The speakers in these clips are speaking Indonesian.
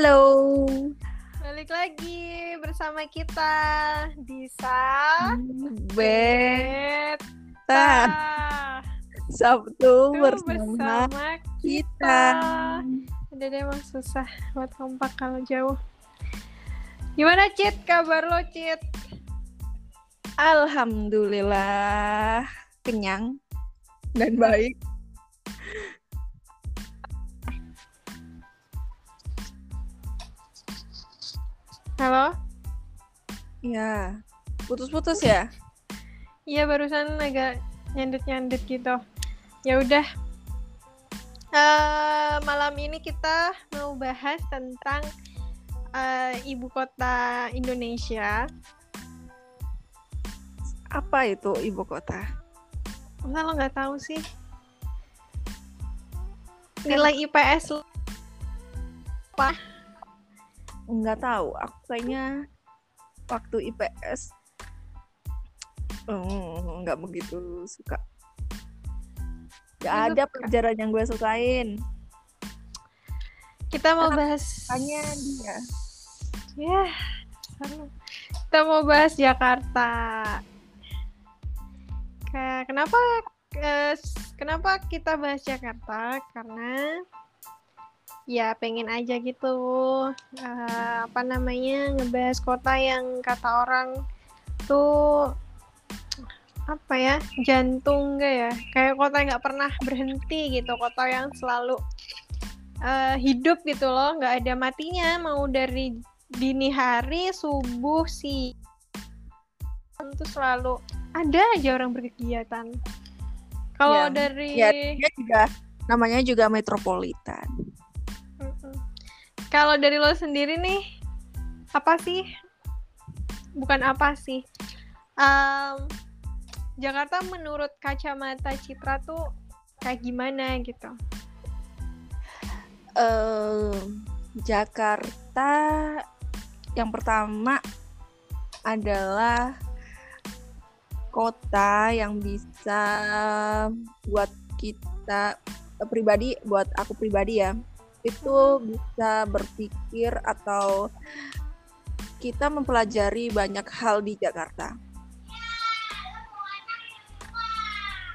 Halo. Balik lagi bersama kita Disa Beta Beta Sabtu Tuh, bersama kita. Udah deh emang susah buat kompak kalau jauh Gimana Cit? Kabar lo Cit? Alhamdulillah kenyang dan baik. Halo? Ya, putus-putus ya? Iya barusan agak nyandet-nyandet gitu. Ya udah. Eh, malam ini kita mau bahas tentang eh, ibu kota Indonesia. Apa itu ibu kota? Masa lo nggak tahu sih? Nilai IPS lo apa? Nggak tahu. Aku kayaknya waktu IPS hmm, nggak begitu suka. Gak Nggak ada pelajaran yang gue sukain. Kita mau Kenapa? bahas Hanya dia. ya seru. Kita mau bahas Jakarta. Kenapa eh, kenapa kita bahas Jakarta? Karena ya pengen aja gitu eh, apa namanya ngebahas kota yang kata orang tuh apa ya jantung gak ya. Kayak kota yang nggak pernah berhenti gitu kota yang selalu eh, hidup gitu loh nggak ada matinya. Mau dari dini hari subuh sih itu selalu ada aja orang berkegiatan. Kalau Ya, dari Ya, dia juga namanya juga metropolitan. Kalau dari lo sendiri nih apa sih? Bukan apa sih? Em, Jakarta menurut kacamata Citra tuh kayak gimana gitu? Eh Jakarta yang pertama adalah kota yang bisa buat kita eh, pribadi, buat aku pribadi ya, itu bisa berpikir atau kita mempelajari banyak hal di Jakarta.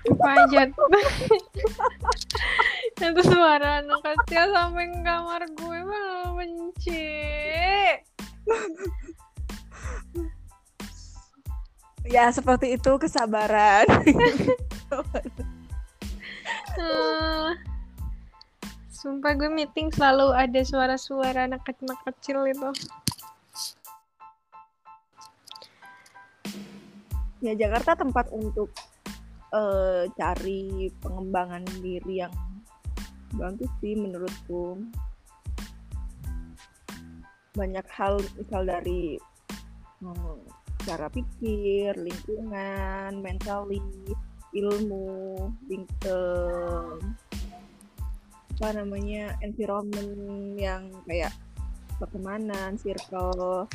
tuh itu suara anak kecil sampai kamar gue malah benci Ya seperti itu kesabaran. Eh, sumpah gue meeting selalu ada suara-suara anak kecil, anak kecil itu. Ya Jakarta tempat untuk eh, cari pengembangan diri yang bagus sih menurutku. Banyak hal misal dari hmm, cara pikir lingkungan mentally ilmu eh, apa namanya environment yang kayak pertemanan circle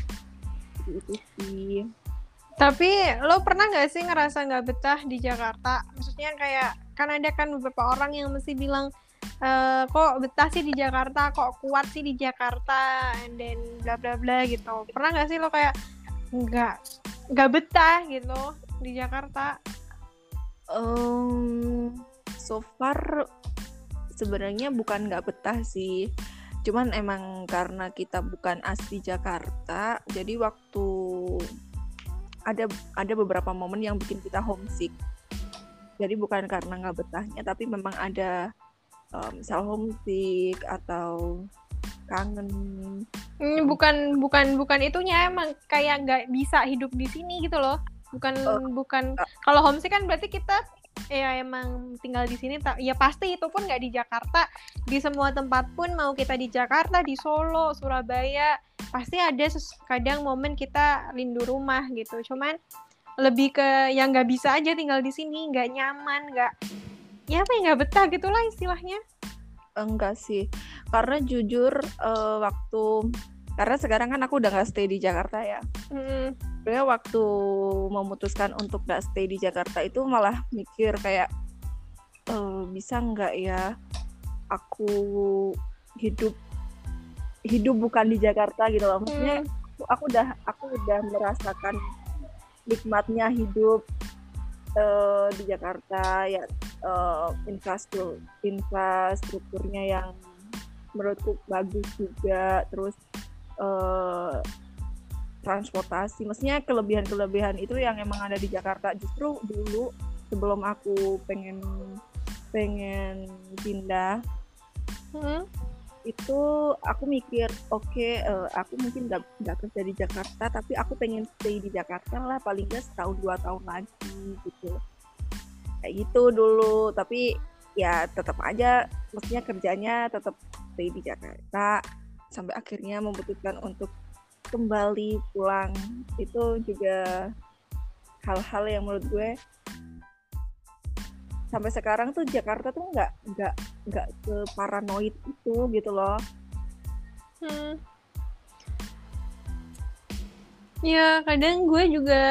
itu, sih. Tapi lo pernah nggak sih ngerasa nggak betah di Jakarta? Maksudnya kayak kan ada kan beberapa orang yang mesti bilang eh, kok betah sih di Jakarta? Kok kuat sih di Jakarta? And then bla bla bla gitu. Pernah nggak sih lo kayak nggak nggak betah gitu di Jakarta? Um, so far sebenarnya bukan nggak betah sih. Cuman emang karena kita bukan asli Jakarta, jadi waktu ada ada beberapa momen yang bikin kita homesick. Jadi bukan karena nggak betahnya, tapi memang ada um, misal homesick atau kangen. Hmm, bukan bukan bukan itunya emang kayak nggak bisa hidup di sini gitu loh bukan Oh. bukan kalau homesick kan berarti kita ya emang tinggal di sini ya pasti itu pun nggak di Jakarta. Di semua tempat pun mau kita di Jakarta di Solo Surabaya pasti ada kadang momen kita rindu rumah gitu. Cuman lebih ke yang nggak bisa aja tinggal di sini nggak nyaman nggak ya apa ya nggak betah gitulah istilahnya. Enggak sih, karena jujur eh, waktu karena sekarang kan aku udah nggak stay di Jakarta ya. Mm, sebenarnya waktu memutuskan untuk gak stay di Jakarta itu malah mikir kayak "Eh, bisa nggak ya aku hidup hidup bukan di Jakarta gitu loh maksudnya Hmm. aku, aku udah aku udah merasakan nikmatnya hidup eh, di Jakarta ya eh, infrastruktur infrastrukturnya yang menurutku bagus juga terus eh, transportasi. Maksudnya kelebihan-kelebihan itu yang emang ada di Jakarta. Justru dulu sebelum aku pengen pengen pindah Hmm. itu aku mikir oke eh, aku mungkin nggak nggak kerja di Jakarta tapi aku pengen stay di Jakarta lah paling nggak setahun dua tahun lagi gitu. Kayak gitu dulu tapi ya tetap aja maksudnya kerjanya tetap stay di Jakarta sampai akhirnya memutuskan untuk kembali pulang itu juga hal-hal yang menurut gue sampai sekarang tuh Jakarta tuh nggak nggak nggak separanoid itu gitu loh Hmm. Ya, kadang gue juga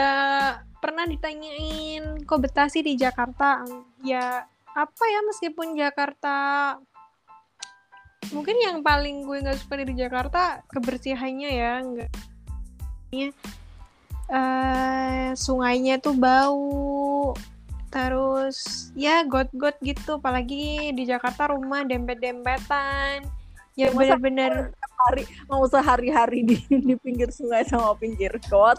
pernah ditanyain kok betah sih di Jakarta. Ya, apa ya meskipun Jakarta mungkin yang paling gue nggak suka dari Jakarta kebersihannya ya, nggak eh sungainya tuh bau. Terus ya got-got gitu, apalagi di Jakarta rumah dempet-dempetan. Ya bener-bener hari mau sehari-hari di di pinggir sungai sama pinggir got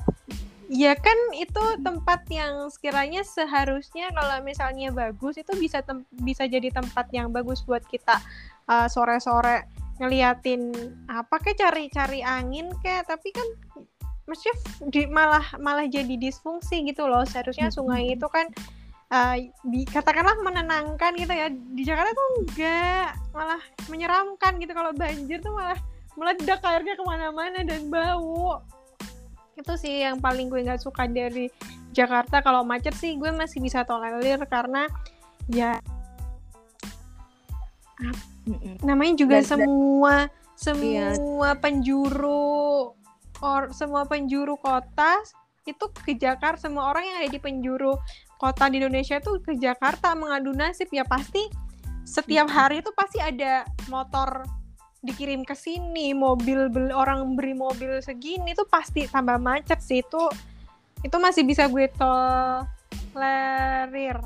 Ya kan itu tempat yang sekiranya seharusnya kalau misalnya bagus itu bisa bisa jadi tempat yang bagus buat kita uh, sore-sore ngeliatin apa kayak cari-cari angin kayak tapi kan maksudnya di, malah malah jadi disfungsi gitu loh. Seharusnya sungai itu kan uh, di- katakanlah menenangkan gitu ya. Di Jakarta tuh enggak malah menyeramkan gitu. Kalau banjir tuh malah meledak airnya ke mana-mana dan bau. Itu sih yang paling gue nggak suka dari Jakarta. Kalau macet sih gue masih bisa tolerir karena ya namanya juga Dan- dan- semua Iya. semua penjuru or semua penjuru kota itu ke Jakarta. Semua orang yang ada di penjuru kota di Indonesia tuh ke Jakarta mengadu nasib. Ya pasti setiap hari itu pasti ada motor dikirim ke sini mobil beli orang beri mobil segini tuh pasti tambah macet sih. Itu itu masih bisa gue tolerir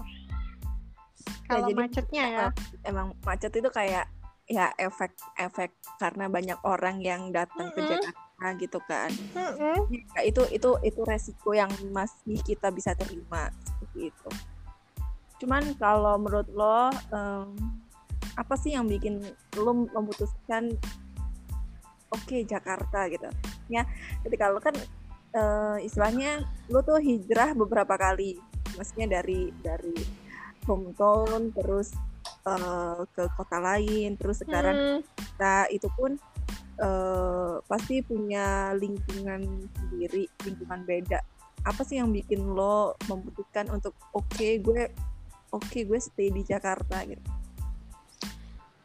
kalau jadi, macetnya ya emang macet itu kayak ya efek-efek karena banyak orang yang datang ke Mm-mm. Jakarta gitu kan Mm-mm. Ya, itu itu itu resiko yang masih kita bisa terima seperti itu cuman kalau menurut lo em, apa sih yang bikin lo memutuskan oke Jakarta gitu ya ketika lo kan eh, istilahnya lo tuh hijrah beberapa kali maksudnya dari dari hometown terus eh, ke kota lain terus sekarang Hmm. kita itu pun eh, pasti punya lingkungan sendiri, lingkungan beda. Apa sih yang bikin lo memutuskan untuk oke gue oke gue stay di Jakarta gitu?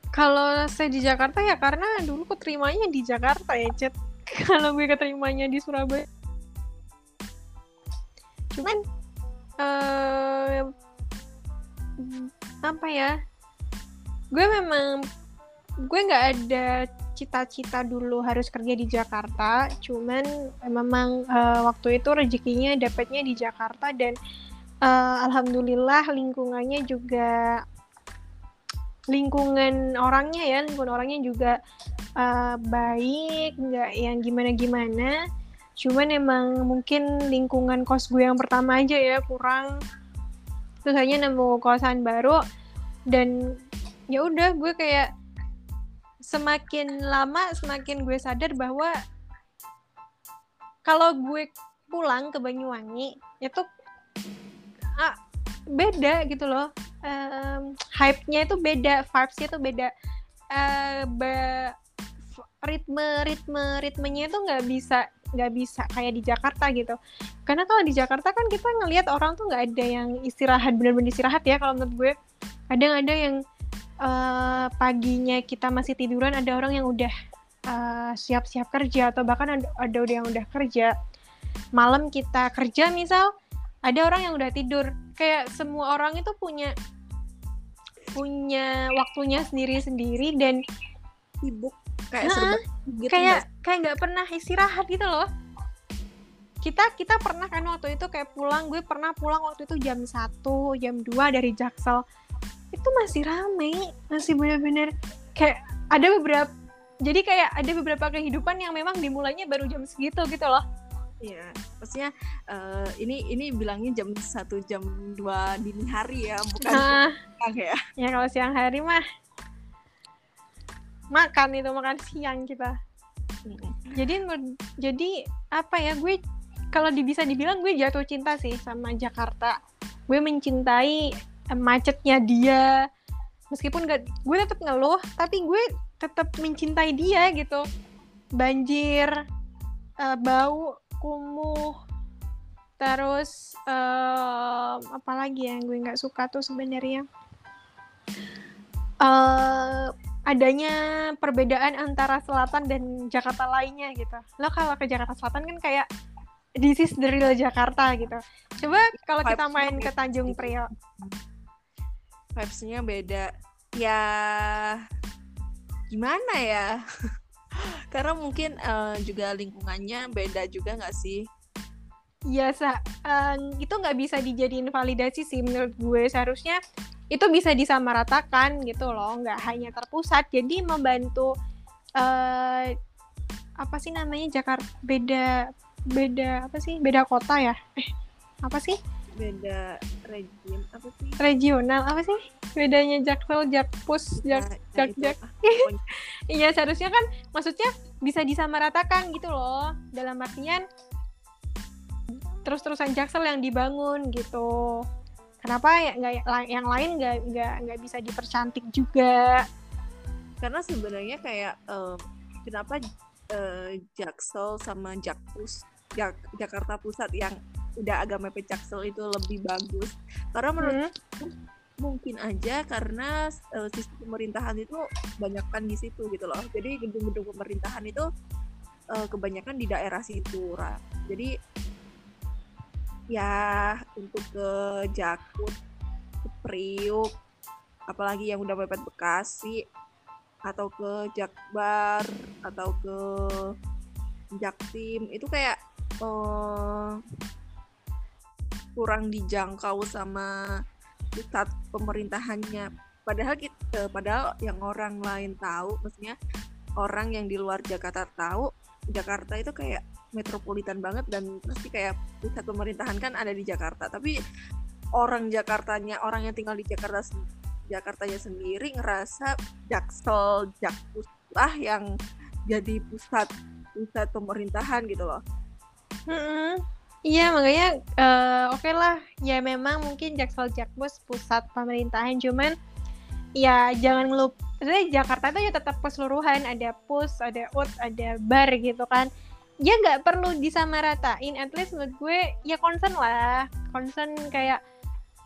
Kalau saya di Jakarta ya karena dulu keterimanya di Jakarta ya, Cet. Kalau gue keterimanya di Surabaya. Cuman eh apa ya? Gue memang gue nggak ada cita-cita dulu harus kerja di Jakarta, cuman memang eh, waktu itu rezekinya dapatnya di Jakarta dan eh, alhamdulillah lingkungannya juga lingkungan orangnya ya lingkungan orangnya juga uh, baik nggak yang gimana gimana cuman emang mungkin lingkungan kos gue yang pertama aja ya kurang terus hanya nemu kosan baru dan ya udah gue kayak semakin lama semakin gue sadar bahwa kalau gue pulang ke Banyuwangi itu ah, beda gitu loh um, hype-nya itu beda, vibes-nya itu beda. F- ritme ritme ritmenya itu nggak bisa nggak bisa kayak di Jakarta gitu. Karena kalau di Jakarta kan kita ngelihat orang tuh nggak ada yang istirahat bener-bener istirahat ya kalau menurut gue. Kadang ada yang eh, paginya kita masih tiduran, ada orang yang udah eh, siap-siap kerja atau bahkan ada, ada yang udah kerja. Malam kita kerja misal, ada orang yang udah tidur. Kayak semua orang itu punya punya waktunya sendiri-sendiri dan Sibuk. Kayak Heeh, serba gitu kayak nggak? kayak nggak pernah istirahat gitu loh. Kita kita pernah kan waktu itu kayak pulang gue pernah pulang waktu itu jam 1 jam 2 dari Jaksel. Itu masih rame masih bener-bener kayak ada beberapa jadi kayak ada beberapa kehidupan yang memang dimulainya baru jam segitu gitu loh. Iya, maksudnya eh, ini ini bilangnya jam satu jam dua dini hari ya, bukan nah siang ya. ya kalau siang hari mah makan itu makan siang kita. Jadi jadi apa ya gue kalau bisa dibilang gue jatuh cinta sih sama Jakarta. Gue mencintai eh, macetnya dia. Meskipun gak gue tetap ngeluh tapi gue tetap mencintai dia gitu. Banjir eh, bau kumuh terus eh, apa lagi yang gue nggak suka tuh sebenarnya? Eh adanya perbedaan antara selatan dan Jakarta lainnya gitu. Lo kalau ke Jakarta Selatan kan kayak this is the real Jakarta gitu. Coba kalau kita main ke Tanjung. Priok. Vibes-nya beda. Ya gimana ya? Karena mungkin eh, juga lingkungannya beda juga nggak sih? Iya, sa eh, itu nggak bisa dijadiin validasi sih menurut gue. Seharusnya itu bisa disamaratakan gitu loh, nggak hanya terpusat. Jadi membantu eh apa sih namanya Jakarta beda beda apa sih beda kota ya? Eh apa sih Beda regime apa sih? regional apa sih bedanya Jaksel, Jakpus, Jak Nah, jak- itu, jak. ah. Iya seharusnya kan maksudnya bisa disamaratakan gitu loh dalam artian terus-terusan Jaksel yang dibangun gitu. Kenapa ya nggak yang lain nggak nggak nggak bisa dipercantik juga? Karena sebenarnya kayak em, kenapa eh, Jaksel sama Jakpus Jak- Jakarta Pusat yang udah agak mepet Jaksel itu lebih bagus. Karena menurut Hmm, mungkin aja karena eh, sistem pemerintahan itu banyakkan di situ gitu loh. Jadi gedung-gedung pemerintahan itu eh, kebanyakan di daerah situ. Ra. Jadi ya untuk ke Jakut, ke Priuk, apalagi yang udah mepet Bekasi atau ke Jakbar atau ke Jaktim itu kayak eh, kurang dijangkau sama pusat pemerintahannya. Padahal kita padahal yang orang lain tahu maksudnya orang yang di luar Jakarta tahu Jakarta itu kayak metropolitan banget dan pasti kayak pusat pemerintahan kan ada di Jakarta. Tapi orang Jakartanya orang yang tinggal di Jakarta Jakartanya sendiri ngerasa Jaksel Jakpus lah yang jadi pusat pusat pemerintahan gitu loh. Mm-mm. Iya makanya eh, oke lah ya memang mungkin Jaksel Jakpus pusat pemerintahan cuman ya jangan ngelup sebenarnya Jakarta itu ya tetap keseluruhan. Ada pus ada ut ada bar gitu kan ya nggak perlu disamaratain at least menurut gue ya concern lah. Concern kayak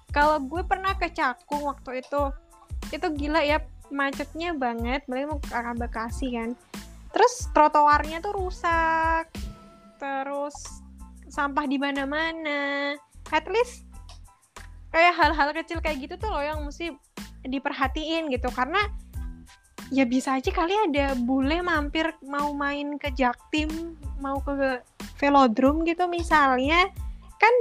kalau gue pernah ke Cakung waktu itu itu gila ya macetnya banget balik mau ke arah Bekasi kan. Terus trotoarnya tuh rusak terus sampah di mana-mana. At least kayak hal-hal kecil kayak gitu tuh loh yang mesti diperhatiin gitu. Karena ya bisa aja kali ada bule mampir mau main ke Jaktim mau ke velodrome gitu misalnya kan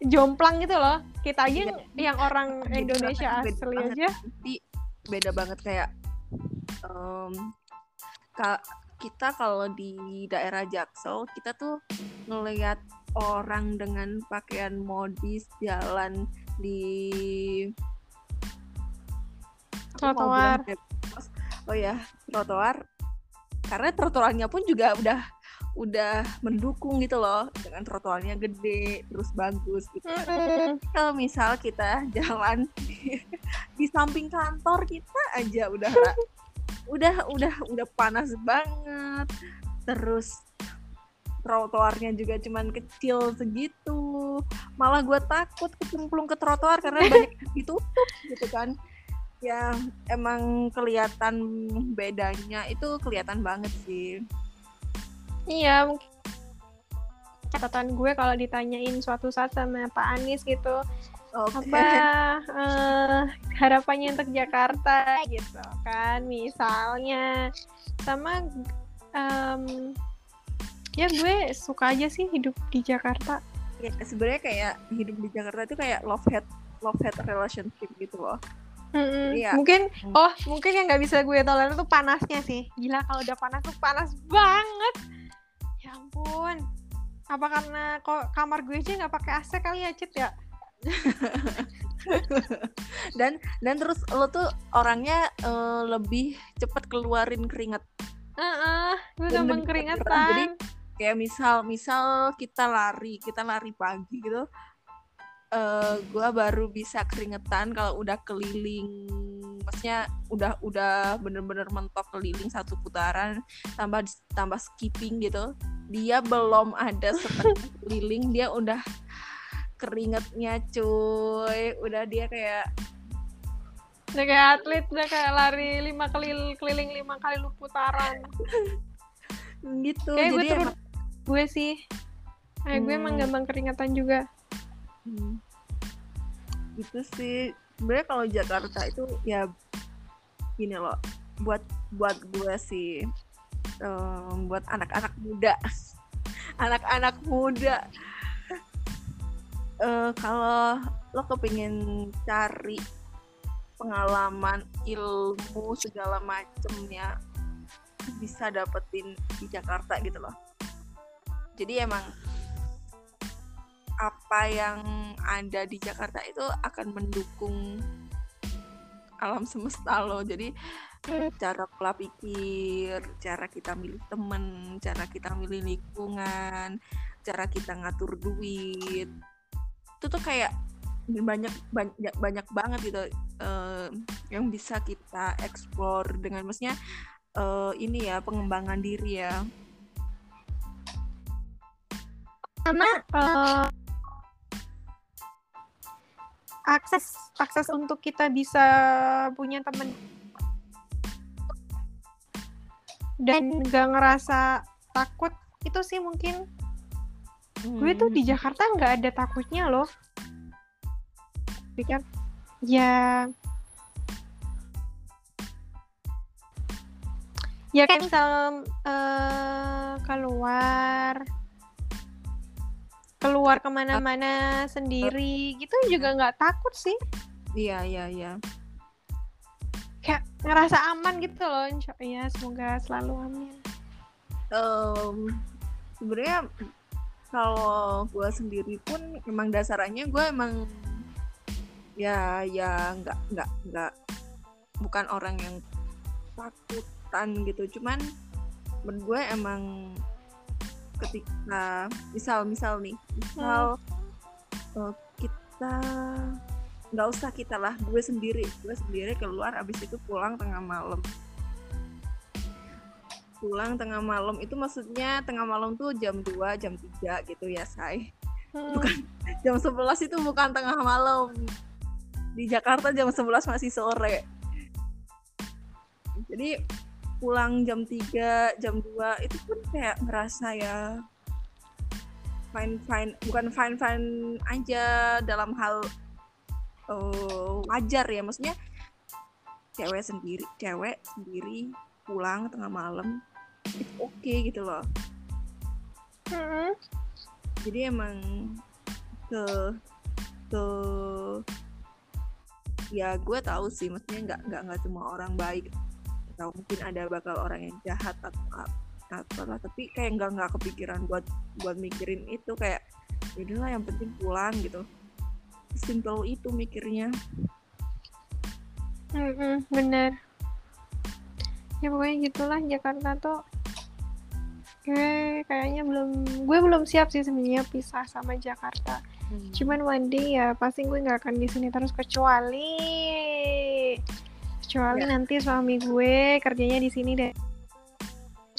jomplang gitu loh kita aja Iya. yang orang Beda Indonesia banget, beda asli banget. aja beda banget kayak em, ka- kita kalau di daerah Jaksel kita tuh ngelihat orang dengan pakaian modis jalan di Trotoar. Oh ya, trotoar. Karena trotoarnya pun juga udah udah mendukung gitu loh dengan trotoarnya gede terus bagus gitu Mm-mm. kalau misal kita jalan di, di samping kantor kita aja udah udah udah udah panas banget terus trotoarnya juga cuman kecil segitu malah gue takut kecemplung ke trotoar karena banyak ditutup gitu kan ya emang kelihatan bedanya itu kelihatan banget sih Iya, mungkin catatan gue kalau ditanyain suatu saat sama Pak Anies gitu, Oke. apa eh, harapannya untuk Jakarta gitu kan misalnya sama em, ya gue suka aja sih hidup di Jakarta Ya, sebenarnya kayak hidup di Jakarta itu kayak love hate love hate relationship gitu loh. Mm-mm. Iya. mungkin oh mungkin yang nggak bisa gue toleran tuh panasnya sih gila kalau udah panas tuh panas banget ya ampun apa karena kok kamar gue aja nggak pakai AC kali ya Cit ya Dan dan terus lo tuh orangnya eh, lebih cepet keluarin keringat. Heeh, gue Dan gampang keringetan. Jadi, Kayak misal misal kita lari, kita lari pagi gitu. Eh gua baru bisa keringetan kalau udah keliling. Maksudnya udah udah bener-bener mentok keliling satu putaran tambah tambah skipping gitu. Dia belum ada setengah keliling dia udah keringetnya cuy. Udah dia kayak udah kayak atlet udah kayak lari lima kali keliling lima kali lu putaran. Gitu. Kayak gue jadi turun emang gue sih. Kayak gue emang Hmm. gampang keringetan juga Hmm. gitu sih. Sebenarnya kalau Jakarta itu ya gini loh. Buat buat gue sih em, buat anak-anak muda. Anak-anak muda. Eh, kalau lo kepingin cari pengalaman ilmu segala macemnya bisa dapetin di Jakarta gitu loh. Jadi emang apa yang ada di Jakarta itu akan mendukung alam semesta lo jadi cara pola pikir cara kita milih temen cara kita milih lingkungan cara kita ngatur duit. Itu tuh kayak banyak banyak banyak banget gitu eh, yang bisa kita explore dengan maksudnya eh, ini ya pengembangan diri ya. Karena eh, akses akses untuk kita bisa punya temen. Dan gak ngerasa takut itu sih mungkin. Gue tuh di Jakarta nggak ada takutnya loh. Kan ya. Ya kan misal eh, keluar keluar ke mana-mana sendiri gitu juga nggak takut sih. Iya iya iya. Kayak ngerasa aman gitu loh Insya- ya semoga selalu amin Em, sebenarnya kalau gue sendiri pun emang dasarnya gue emang ya ya nggak nggak nggak bukan orang yang takutan gitu. Cuman menurut gue emang ketika misal misal nih misal eh, kita nggak usah kita lah gue sendiri gue sendiri keluar abis itu pulang tengah malam. Pulang tengah malam itu maksudnya tengah malam tuh jam 2 jam 3 gitu ya say Hmm. bukan jam 11 itu bukan tengah malam. Di Jakarta jam 11 masih sore. Jadi pulang jam 3 jam 2 itu pun kayak ngerasa ya fine fine bukan fine fine aja dalam hal eh, wajar ya maksudnya cewek sendiri cewek sendiri pulang tengah malam itu oke gitu loh Hmm. jadi emang ke ke ya gue tahu sih maksudnya nggak nggak nggak semua orang baik atau mungkin ada bakal orang yang jahat atau atau lah. Tapi kayak nggak nggak kepikiran buat buat mikirin itu. Kayak yaudahlah yang penting pulang gitu. Simple itu mikirnya. Mm-mm, bener. Ya pokoknya gitulah. Jakarta tuh gue kayaknya belum gue belum siap sih sebenarnya pisah sama Jakarta. Cuman one day ya pasti gue nggak akan di sini terus kecuali kecuali Ya. nanti suami gue kerjanya di sini dan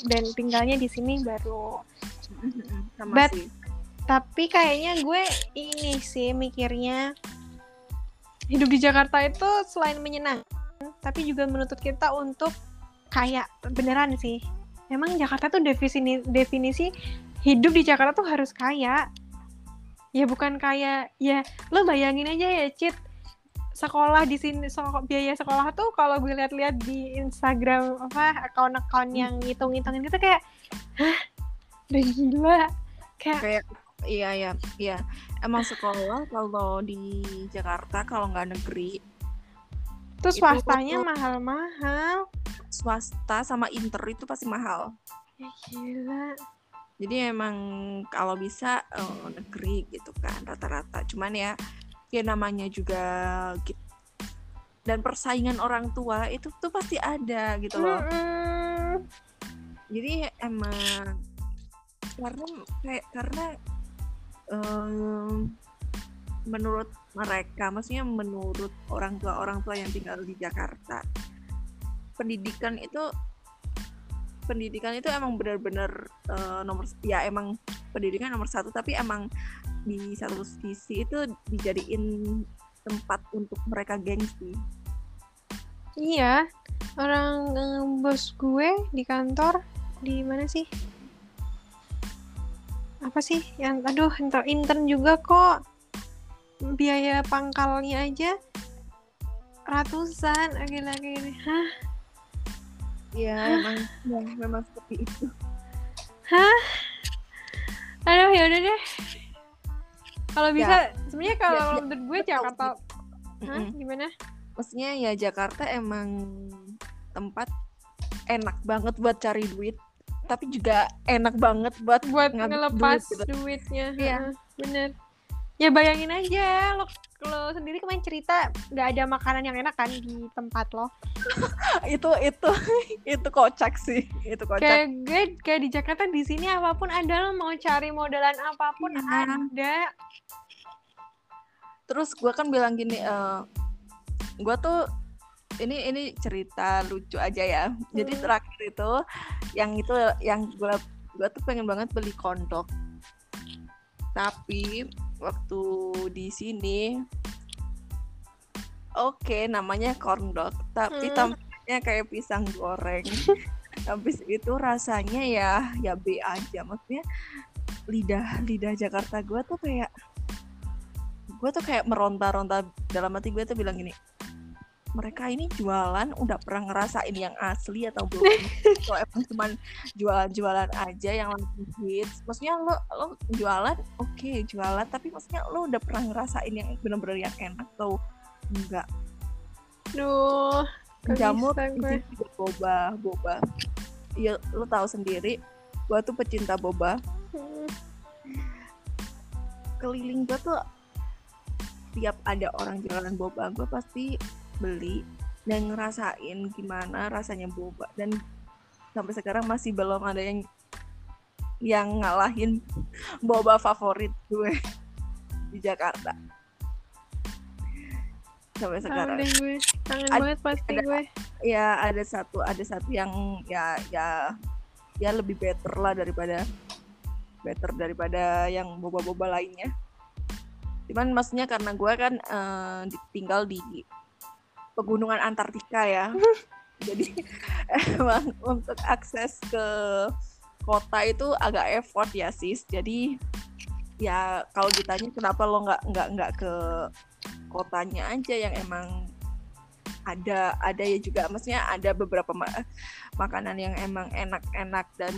dan tinggalnya di sini baru. Sama But- sih. tapi kayaknya gue ini sih mikirnya hidup di Jakarta itu selain menyenangkan tapi juga menuntut kita untuk kayak beneran sih. Emang Jakarta tuh definisi definisi hidup di Jakarta tuh harus kaya. Ya bukan kayak ya lo bayangin aja ya Cit sekolah di sini so, biaya sekolah tuh kalau gue lihat-lihat di Instagram apa akun-akun yang ngitung-ngitungin gitu kayak hah? Udah gila kayak, kayak iya iya iya. Emang sekolah kalau di Jakarta kalau nggak negeri terus swastanya mahal-mahal. swasta sama inter itu pasti mahal. Ya gila. Jadi emang kalau bisa uh, negeri gitu kan rata-rata. Cuman ya ya namanya juga gitu dan persaingan orang tua itu tuh pasti ada gitu loh Mm-mm. jadi emang karena kayak karena um, menurut mereka maksudnya menurut orang tua orang tua yang tinggal di Jakarta pendidikan itu pendidikan itu emang benar-benar uh, nomor ya emang pendidikan nomor satu tapi emang di satu sisi itu dijadiin tempat untuk mereka gengsi iya orang eh, bos gue di kantor di mana sih? Apa sih? Yang aduh intern intern juga kok. Biaya pangkalnya aja ratusan lagi-lagi ini. Hah? Ya emang ya, memang seperti itu. Hah? Aduh ya udah deh kalau Ya. bisa sebenarnya kalau Ya, ya, menurut gue Jakarta hah gimana maksudnya ya Jakarta emang tempat enak banget buat cari duit tapi juga enak banget buat buat ngelepas duit gitu. duitnya Iya. bener ya bayangin aja lo lo sendiri kemarin cerita nggak ada makanan yang enak kan di tempat lo? Itu itu itu kocak sih itu kocak. Kayak gue kayak di Jakarta di sini apa pun ada lo mau cari modelan apa pun Iya. ada. Terus gue kan bilang gini eh gue tuh ini ini cerita lucu aja ya. Jadi Hmm. terakhir itu yang itu yang gue gue tuh pengen banget beli kondok. Tapi waktu di sini. Oke namanya kondok tapi Hmm. tampaknya kayak pisang goreng. Habis itu rasanya ya ya B aja. Maksudnya lidah lidah Jakarta gue tuh kayak gue tuh kayak meronta-ronta. Dalam hati gue tuh bilang gini mereka ini jualan udah pernah ngerasain yang asli atau belum? Kalau emang cuman jualan-jualan aja yang langsung hits? Maksudnya lo lo jualan oke jualan tapi maksudnya lo udah pernah ngerasain yang bener-bener yang enak atau enggak? Duh jamur boba boba. Ya lo tahu sendiri gue tuh pecinta boba. Hmm. keliling gue tuh tiap ada orang jualan boba gue pasti beli dan ngerasain gimana rasanya boba. Dan sampai sekarang masih belum ada yang yang ngalahin boba favorit gue di Jakarta. Sampai sekarang. Deh gue kangen banget pasti ada- gue. ya ada satu ada satu yang ya ya ya lebih better lah daripada better daripada yang boba-boba lainnya. Cuman maksudnya karena gue kan eh, di- tinggal di pegunungan Antartika ya. Jadi emang untuk akses ke kota itu agak effort ya sis. Jadi ya kalau ditanya kenapa lo nggak nggak nggak ke kotanya aja yang emang ada ada ya juga. Maksudnya ada beberapa ma- makanan yang emang enak-enak dan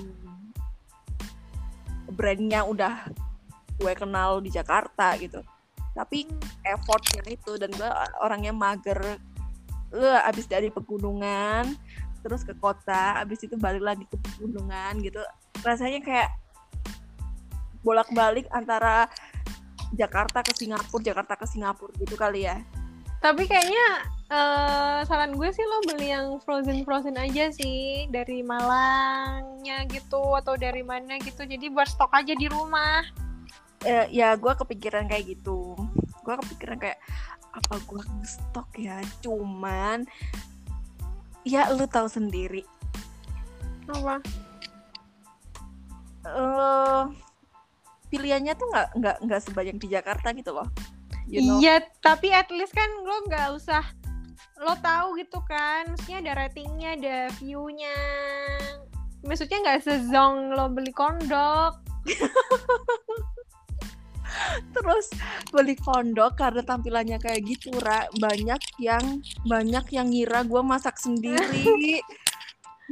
brandnya udah gue kenal di Jakarta gitu. Tapi effortnya itu dan gue orangnya mager eh abis dari pegunungan terus ke kota abis itu balik lagi ke pegunungan gitu rasanya kayak bolak-balik antara Jakarta ke Singapura Jakarta ke Singapura gitu kali ya Tapi kayaknya eh, saran gue sih lo beli yang frozen frozen aja sih dari Malangnya gitu atau dari mana gitu. Jadi buat stok aja di rumah. eh, ya gue kepikiran kayak gitu gue kepikiran kayak apa gue stok ya cuman ya lu tahu sendiri Apa? eh pilihannya tuh nggak nggak nggak sebanyak di Jakarta gitu loh you know Iya, tapi at least kan lo nggak usah lo tahu gitu kan, maksudnya ada ratingnya, ada view-nya. Maksudnya nggak sezong lo beli kondok. terus beli kondok karena tampilannya kayak gitu ra. Banyak yang banyak yang ngira gue masak sendiri.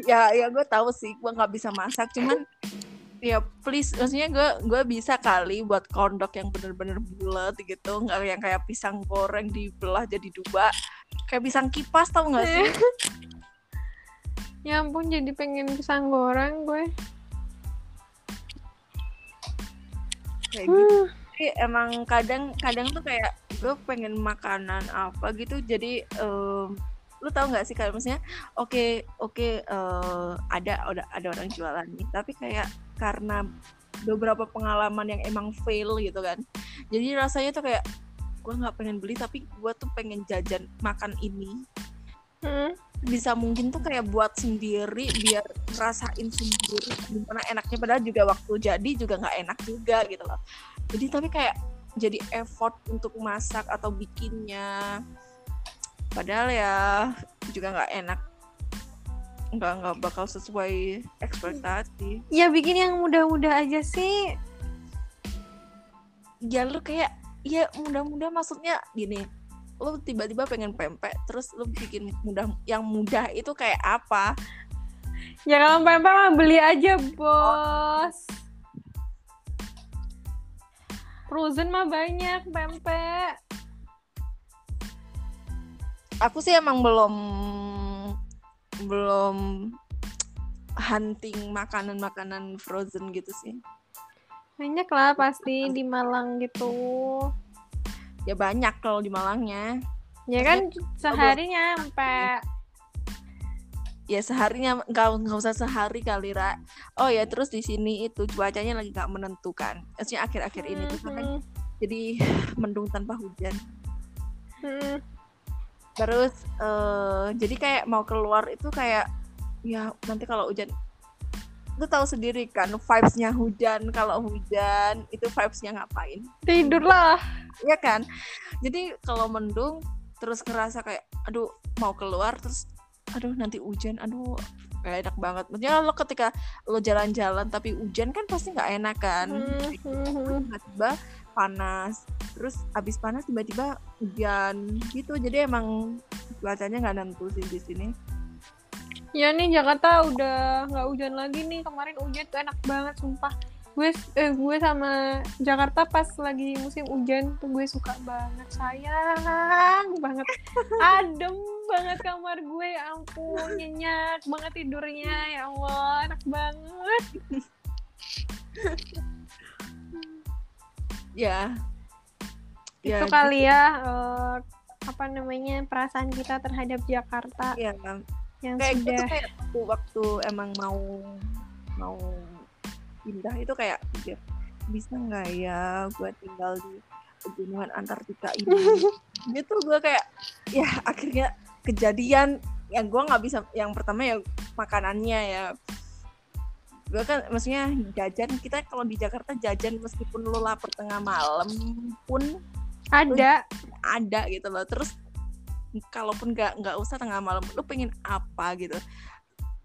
Ya ya gue tahu sih gue nggak bisa masak. Cuman ya please maksudnya gue gue bisa kali buat kondok yang bener-bener bulat gitu. Nggak yang kayak pisang goreng dibelah jadi dua. Kayak pisang kipas tau nggak sih? Ya ampun jadi pengen pisang goreng gue. Kayak gitu Jadi emang kadang kadang tuh kayak gue pengen makanan apa? gitu. Jadi em, lu tahu nggak sih kayak maksudnya oke oke eh, ada ada ada orang jualan nih. Tapi kayak karena beberapa pengalaman yang emang fail gitu kan. Jadi rasanya tuh kayak gue nggak pengen beli tapi gue tuh pengen jajan makan ini. Hmm. bisa mungkin tuh kayak buat sendiri biar rasain sendiri gimana enaknya. Padahal juga waktu jadi juga nggak enak juga gitu loh jadi tapi kayak jadi effort untuk masak atau bikinnya. Padahal ya juga nggak enak. Nggak nggak bakal sesuai ekspektasi. Ya bikin yang mudah-mudah aja sih. Ya lu kayak ya mudah-mudah maksudnya gini. Lu tiba-tiba pengen pempek terus lu bikin mudah yang mudah itu kayak apa? Ya kalau pempek mah beli aja bos frozen mah banyak pempek aku sih emang belum belum hunting makanan-makanan frozen gitu sih. Banyak lah pasti di Malang gitu. Ya banyak kalau di Malangnya. Ya kan sehari nyampe ya seharinya nggak nggak usah sehari kali Ra. Oh ya terus di sini itu cuacanya lagi nggak menentukan. Maksudnya akhir-akhir ini tuh kan jadi mendung tanpa hujan. Mhm. terus eh jadi kayak mau keluar itu kayak ya nanti kalau hujan lu tahu sendiri kan vibesnya hujan. Kalau hujan itu vibesnya ngapain? Tidur lah Iya kan? Jadi kalau mendung terus ngerasa kayak aduh mau keluar terus aduh nanti hujan aduh gak enak banget maksudnya lo ketika lo jalan-jalan tapi hujan kan pasti nggak enak kan Mhm. tiba-tiba panas terus abis panas tiba-tiba hujan gitu jadi emang cuacanya nggak nentu sih di sini Ya nih Jakarta udah nggak hujan lagi nih. Kemarin hujan tuh enak banget sumpah. Gue eh, gue sama Jakarta pas lagi musim hujan tuh gue suka banget. Sayang banget. Adem banget kamar gue. Ya ampun, nyenyak banget tidurnya. Ya Allah, enak banget. ya Itu kali ya eh, apa namanya perasaan kita terhadap Jakarta ya yang kayak sudah tuh kayak waktu, waktu emang mau mau pindah itu kayak pikir bisa nggak ya gue tinggal di pegunungan Antartika ini? Gitu gue kayak ya akhirnya kejadian yang gue nggak bisa yang pertama ya makanannya ya. Gue kan maksudnya jajan kita kalau di Jakarta jajan meskipun lo lapar tengah malam pun ada. Ada gitu loh terus kalaupun nggak nggak usah tengah malam lu pengen apa gitu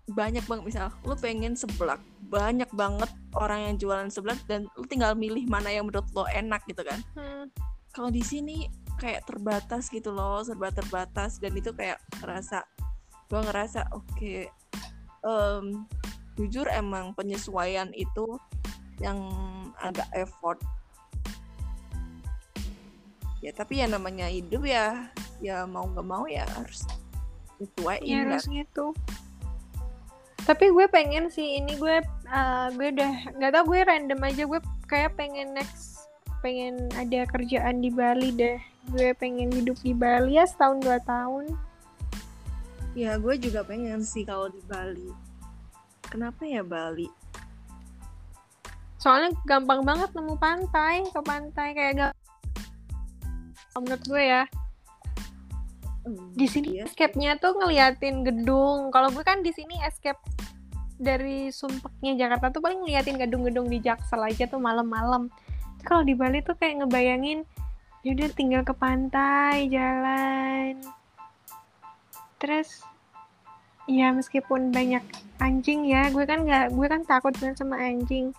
banyak banget misal lu pengen seblak banyak banget orang yang jualan seblak dan lu tinggal milih mana yang menurut lo enak gitu kan Hmm. kalau di sini kayak terbatas gitu loh serba terbatas dan itu kayak ngerasa gue ngerasa oke em, jujur emang penyesuaian itu yang agak effort ya tapi ya namanya hidup ya ya mau nggak mau ya harus sesuaiin ya kan. harus gitu tapi gue pengen sih ini gue uh, gue udah nggak tau gue random aja gue kayak pengen next pengen ada kerjaan di Bali deh. Gue pengen hidup di Bali ya setahun dua tahun. Ya gue juga pengen sih kalau di Bali. Kenapa ya Bali? Soalnya gampang banget nemu pantai ke pantai kayak gak menurut gue ya. Hmm, di sini iya. escape-nya tuh ngeliatin gedung. Kalau gue kan di sini escape dari sumpeknya Jakarta tuh paling ngeliatin gedung-gedung di Jaksel aja tuh malam-malam. Kalau di Bali tuh kayak ngebayangin ya udah tinggal ke pantai jalan. Terus ya meskipun banyak anjing ya gue kan nggak gue kan takut banget sama anjing.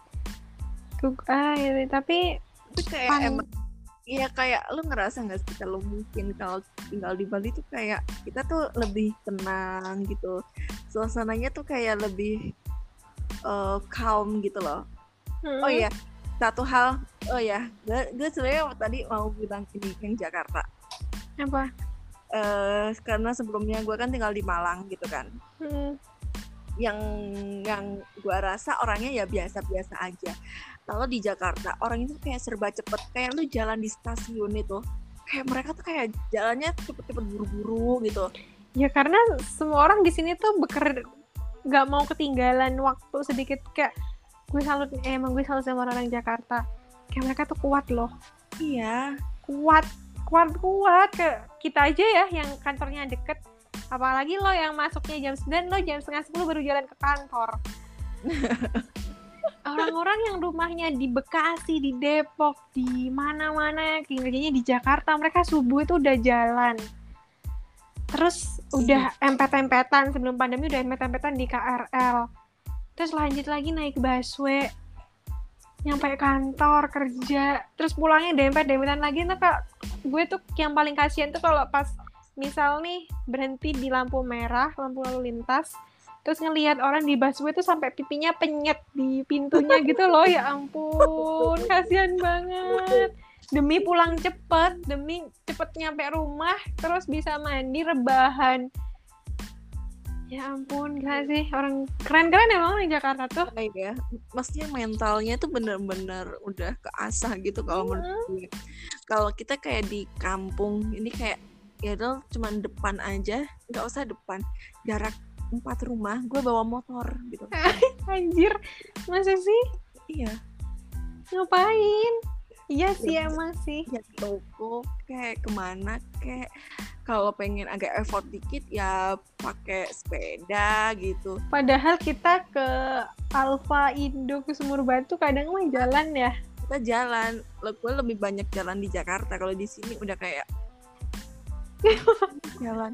Gue- ah, ya, tapi tapi kayak Pan- emang Iya kayak lu ngerasa nggak sih kalau mungkin kalau tinggal di Bali tuh kayak kita tuh lebih tenang gitu. Suasananya tuh kayak lebih eh, calm gitu loh. Oh Mm-mm. iya satu hal oh ya gue gue sebenarnya tadi mau bilang ini yang Jakarta. Apa? Eh karena sebelumnya gue kan tinggal di Malang gitu kan. Mm-mm. Yang yang gue rasa orangnya ya biasa-biasa aja. Kalau di Jakarta orang itu kayak serba cepet. Kayak lu jalan di stasiun itu kayak mereka tuh kayak jalannya cepet-cepet buru-buru gitu. Ya karena semua orang di sini tuh beker nggak mau ketinggalan waktu sedikit. Kayak gue salut eh, emang gue salut sama orang Jakarta. Kayak mereka tuh kuat loh. Iya. Kuat kuat kuat. Ke kita aja ya yang kantornya deket apalagi lo yang masuknya jam 9 lo jam setengah 10 baru jalan ke kantor. Orang-orang yang rumahnya di Bekasi di Depok di mana-mana kerjanya di Jakarta mereka subuh itu udah jalan. Terus udah empet-empetan sebelum pandemi udah empet-empetan di KRL terus lanjut lagi naik busway nyampe kantor kerja. Terus pulangnya dempet-dempetan lagi. Nah kak gue tuh yang paling kasihan tuh kalau pas misal nih berhenti di lampu merah lampu lalu lintas terus ngelihat orang di busway tuh sampai pipinya penyet di pintunya gitu loh. Ya ampun kasihan banget. Demi pulang cepet demi cepet nyampe rumah terus bisa mandi rebahan. Ya ampun gila sih? Orang keren-keren emang orang Jakarta tuh. Kayak ya maksudnya mentalnya tuh bener-bener udah keasah gitu kalau menurut Mm. gue. Kalau kita kayak di kampung ini kayak ya udah cuman depan aja nggak usah depan jarak empat rumah gue bawa motor gitu. Anjir masa sih? Iya. Ngapain? Iya sih Ya, emang sih. Ya ke toko kayak ke mana kayak kalau pengen agak effort dikit ya pakai sepeda gitu. Padahal kita ke Alfa Indo ke Sumur Batu kadang mah jalan ya. Kita jalan. Gue lebih banyak jalan di Jakarta. Kalau di sini udah kayak jalan.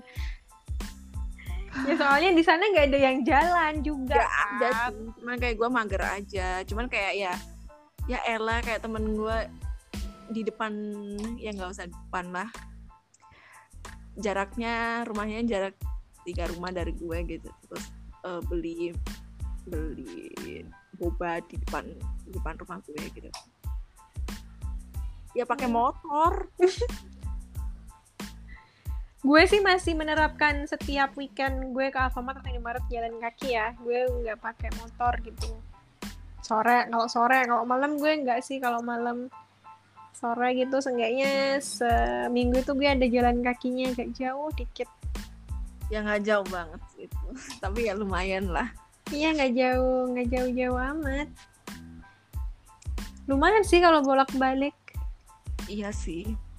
Ya soalnya di sana nggak ada yang jalan juga Gak ada sih. Cuman kayak gue mager aja. Cuman kayak ya ya Ella kayak temen gue di depan ya nggak usah depan lah. Jaraknya rumahnya jarak tiga rumah dari gue gitu. Terus eh, beli beli boba di depan di depan rumah gue gitu. Ya pakai Hmm. motor gue sih masih menerapkan setiap weekend gue ke Alfamart atau Indomaret jalan kaki ya. Gue nggak pakai motor gitu. Sore kalau sore kalau malam gue nggak sih. Kalau malam sore gitu seenggaknya seminggu itu gue ada jalan kakinya agak jauh dikit. Ya nggak jauh banget itu tapi ya lumayan lah. Iya nggak jauh nggak jauh-jauh amat. Lumayan sih kalau bolak-balik. Iya sih.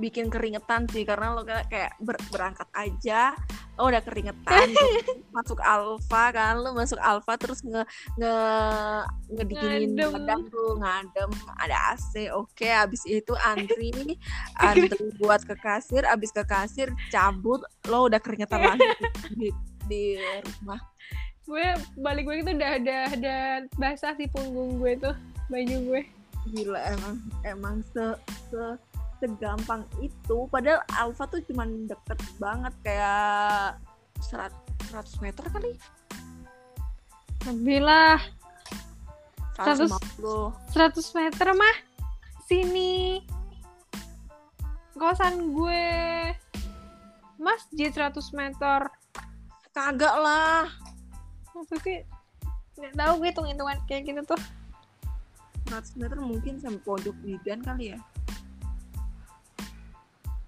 Bikin keringetan sih karena lo kayak kayak ber- berangkat aja lo udah keringetan masuk alfa kan lo masuk alfa terus nge nge ngedinginin Ngadem. badan tuh ngadem ada AC oke abis itu antri antri buat ke kasir abis ke kasir cabut lo udah keringetan lagi di, di rumah gue balik gue itu udah ada ada basah sih punggung gue tuh baju gue gila emang emang se se segampang itu padahal Alfa tuh cuman deket banget kayak 100 100 meter kali. Lebih lah. 150 100 meter mah sini. Kosan gue. Masjid 100 meter. Kagak lah. Maksudnya nggak tahu gue hitung hitungan kayak gitu tuh. 100 meter mungkin sampai pojok bidan kali ya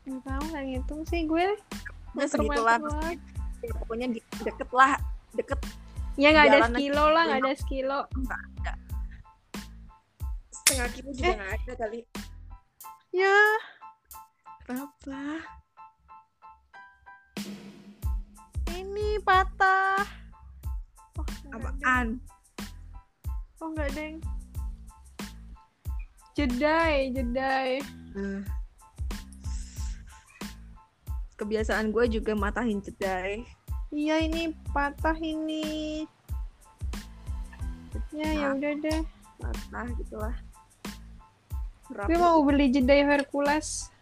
nggak tahu nggak ngitung sih gue. Ya segitulah. Meter-meter. Ya, pokoknya di- deket lah deket ya nggak ada sekilo lah nggak ada sekilo. Setengah kilo juga Eh. nggak ada kali. Ya. Kenapa ini patah. Oh nggak apaan? Oh nggak deng. Jedai jedai. Eh. Kebiasaan gue juga matahin jedai. Iya ini patah ini. Ya ya Nah. udah deh. Patah gitulah gue mau beli jedai Hercules?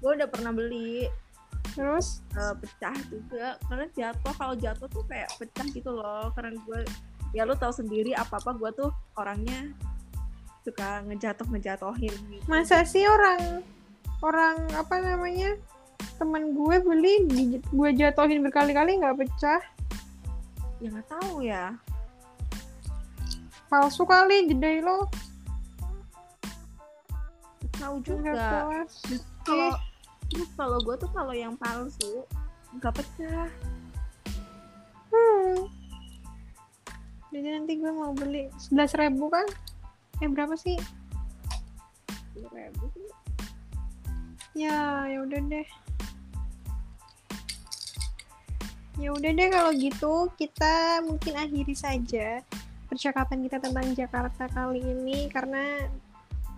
Gue udah pernah beli. Terus? Uh, pecah juga. Karena jatuh kalau jatuh tuh kayak pecah gitu loh. Karena gue ya lu tahu sendiri apa apa gue tuh orangnya suka ngejatuh ngejatuhin gitu. masa sih orang orang apa namanya teman gue beli gue jatuhin berkali-kali nggak pecah. Ya nggak tahu ya. Palsu kali jedai lo. Tahu juga. kalau terus kalau gue tuh kalau yang palsu nggak pecah. Hmm. jadi nanti gue mau beli sebelas ribu kan? Eh berapa sih? Ribu sih ya ya udah deh ya udah deh kalau gitu kita mungkin akhiri saja percakapan kita tentang Jakarta kali ini karena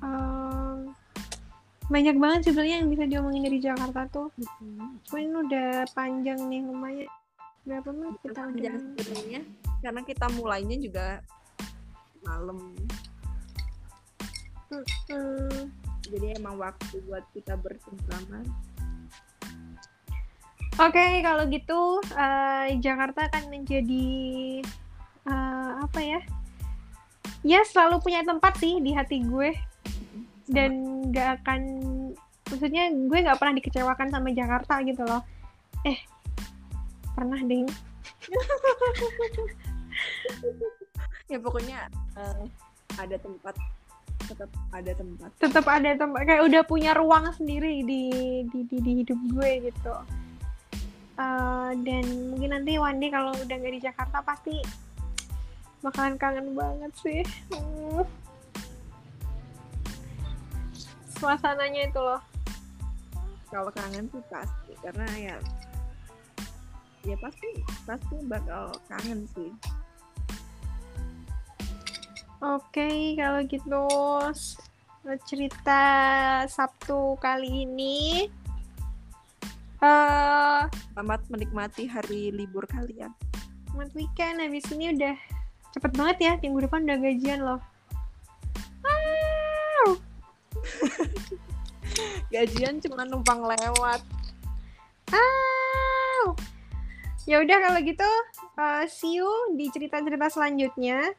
um, banyak banget sebenarnya yang bisa diomongin dari Jakarta tuh. Mm-hmm. ini udah panjang nih lumayan. Berapa menit kita panjang sebenarnya karena kita mulainya juga malam. Hmm. Jadi emang waktu buat kita bersama. Oke, okay, kalau gitu uh, Jakarta akan menjadi uh, apa ya? Ya selalu punya tempat sih di hati gue dan gak akan maksudnya gue nggak pernah dikecewakan sama Jakarta gitu loh. Eh pernah ding. ya pokoknya uh, ada tempat tetap ada tempat. Tetap ada tempat kayak udah punya ruang sendiri di di di, di hidup gue gitu. Uh, dan mungkin nanti one day kalau udah nggak di Jakarta pasti bakalan kangen banget sih. Hmm. suasananya itu loh. Kalau kangen tuh pasti karena ya ya pasti pasti bakal kangen sih oke okay, kalau gitu cerita Sabtu kali ini Uh, selamat menikmati hari libur kalian. Selamat weekend. Habis ini udah cepet banget ya. Minggu depan udah gajian loh. Wow. gajian cuma numpang lewat. Wow. Ya udah kalau gitu uh, see you di cerita-cerita selanjutnya.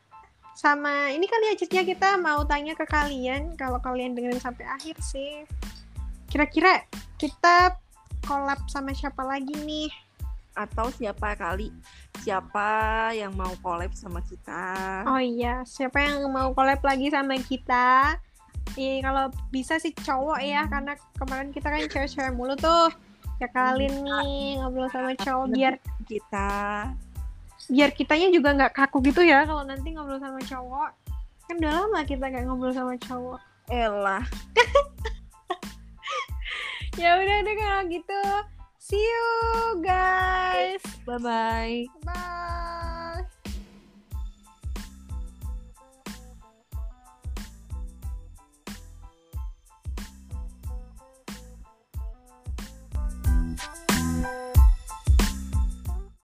Sama ini kali ya ceritanya kita mau tanya ke kalian kalau kalian dengerin sampai akhir sih. Kira-kira kita collab sama siapa lagi nih? Atau siapa kali siapa yang mau collab sama kita? Oh iya, siapa yang mau collab lagi sama kita? Iya, kalau bisa sih cowok ya, karena kemarin kita kan cewek-cewek mulu tuh. Ya kali hmm. nih ngobrol sama cowok biar kita biar kitanya juga nggak kaku gitu ya kalau nanti ngobrol sama cowok. Kan udah lama kita nggak ngobrol sama cowok. Elah. Ya udah deh kalau gitu. See you guys. Bye bye bye.